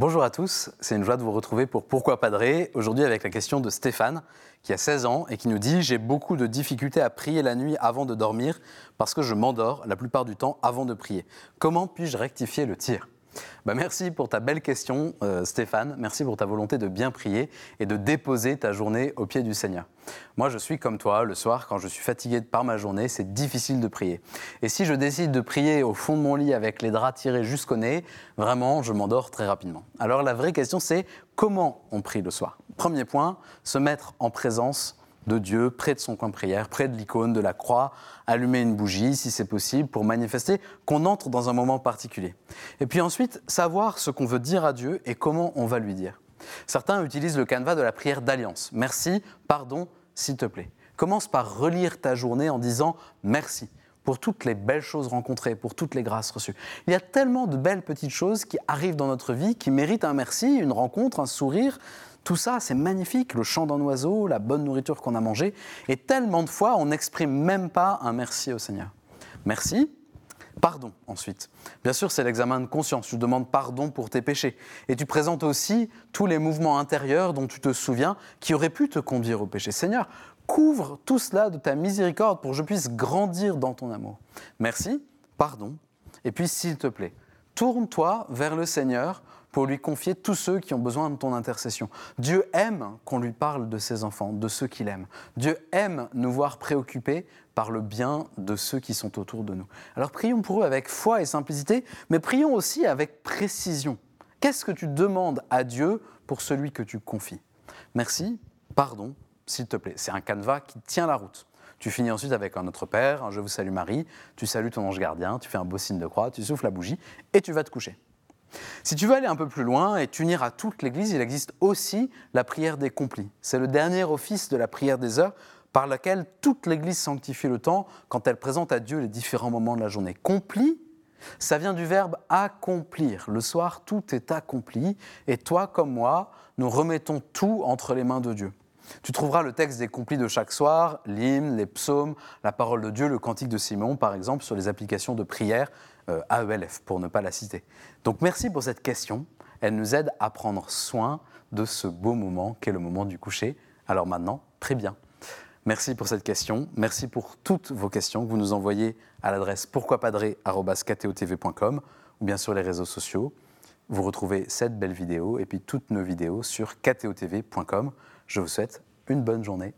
Bonjour à tous, c'est une joie de vous retrouver pour Pourquoi Padré, aujourd'hui avec la question de Stéphane, qui a 16 ans et qui nous dit J'ai beaucoup de difficultés à prier la nuit avant de dormir parce que je m'endors la plupart du temps avant de prier. Comment puis-je rectifier le tir? Bah, merci pour ta belle question, euh, Stéphane. Merci pour ta volonté de bien prier et de déposer ta journée au pied du Seigneur. Moi, je suis comme toi, le soir, quand je suis fatigué par ma journée, c'est difficile de prier. Et si je décide de prier au fond de mon lit avec les draps tirés jusqu'au nez, vraiment, je m'endors très rapidement. Alors la vraie question, c'est comment on prie le soir? Premier point, se mettre en présence de Dieu, près de son coin de prière, près de l'icône, de la croix, allumer une bougie si c'est possible pour manifester qu'on entre dans un moment particulier. Et puis ensuite, savoir ce qu'on veut dire à Dieu et comment on va lui dire. Certains utilisent le canevas de la prière d'alliance. Merci, pardon, s'il te plaît. Commence par relire ta journée en disant merci pour toutes les belles choses rencontrées, pour toutes les grâces reçues. Il y a tellement de belles petites choses qui arrivent dans notre vie qui méritent un merci, une rencontre, un sourire. Tout ça, c'est magnifique, le chant d'un oiseau, la bonne nourriture qu'on a mangée. Et tellement de fois, on n'exprime même pas un merci au Seigneur. Merci, pardon ensuite. Bien sûr, c'est l'examen de conscience. Tu demandes pardon pour tes péchés. Et tu présentes aussi tous les mouvements intérieurs dont tu te souviens qui auraient pu te conduire au péché. Seigneur, couvre tout cela de ta miséricorde pour que je puisse grandir dans ton amour. Merci, pardon. Et puis, s'il te plaît, tourne-toi vers le Seigneur pour lui confier tous ceux qui ont besoin de ton intercession. Dieu aime qu'on lui parle de ses enfants, de ceux qu'il aime. Dieu aime nous voir préoccupés par le bien de ceux qui sont autour de nous. Alors prions pour eux avec foi et simplicité, mais prions aussi avec précision. Qu'est-ce que tu demandes à Dieu pour celui que tu confies? Merci, pardon, s'il te plaît. C'est un canevas qui tient la route. Tu finis ensuite avec un Notre Père, Je vous salue Marie, tu salues ton ange gardien, tu fais un beau signe de croix, tu souffles la bougie et tu vas te coucher. Si tu veux aller un peu plus loin et t'unir à toute l'Église, il existe aussi la prière des complis. C'est le dernier office de la prière des heures par laquelle toute l'Église sanctifie le temps quand elle présente à Dieu les différents moments de la journée. Compli, ça vient du verbe accomplir. Le soir, tout est accompli et toi comme moi, nous remettons tout entre les mains de Dieu. Tu trouveras le texte des complis de chaque soir, l'hymne, les psaumes, la parole de Dieu, le cantique de Simon, par exemple, sur les applications de prière euh, AELF, pour ne pas la citer. Donc merci pour cette question. Elle nous aide à prendre soin de ce beau moment qu'est le moment du coucher. Alors maintenant, très bien. Merci pour cette question. Merci pour toutes vos questions que vous nous envoyez à l'adresse pourquoipadré.com ou bien sur les réseaux sociaux. Vous retrouvez cette belle vidéo et puis toutes nos vidéos sur ktotv.com. Je vous souhaite une bonne journée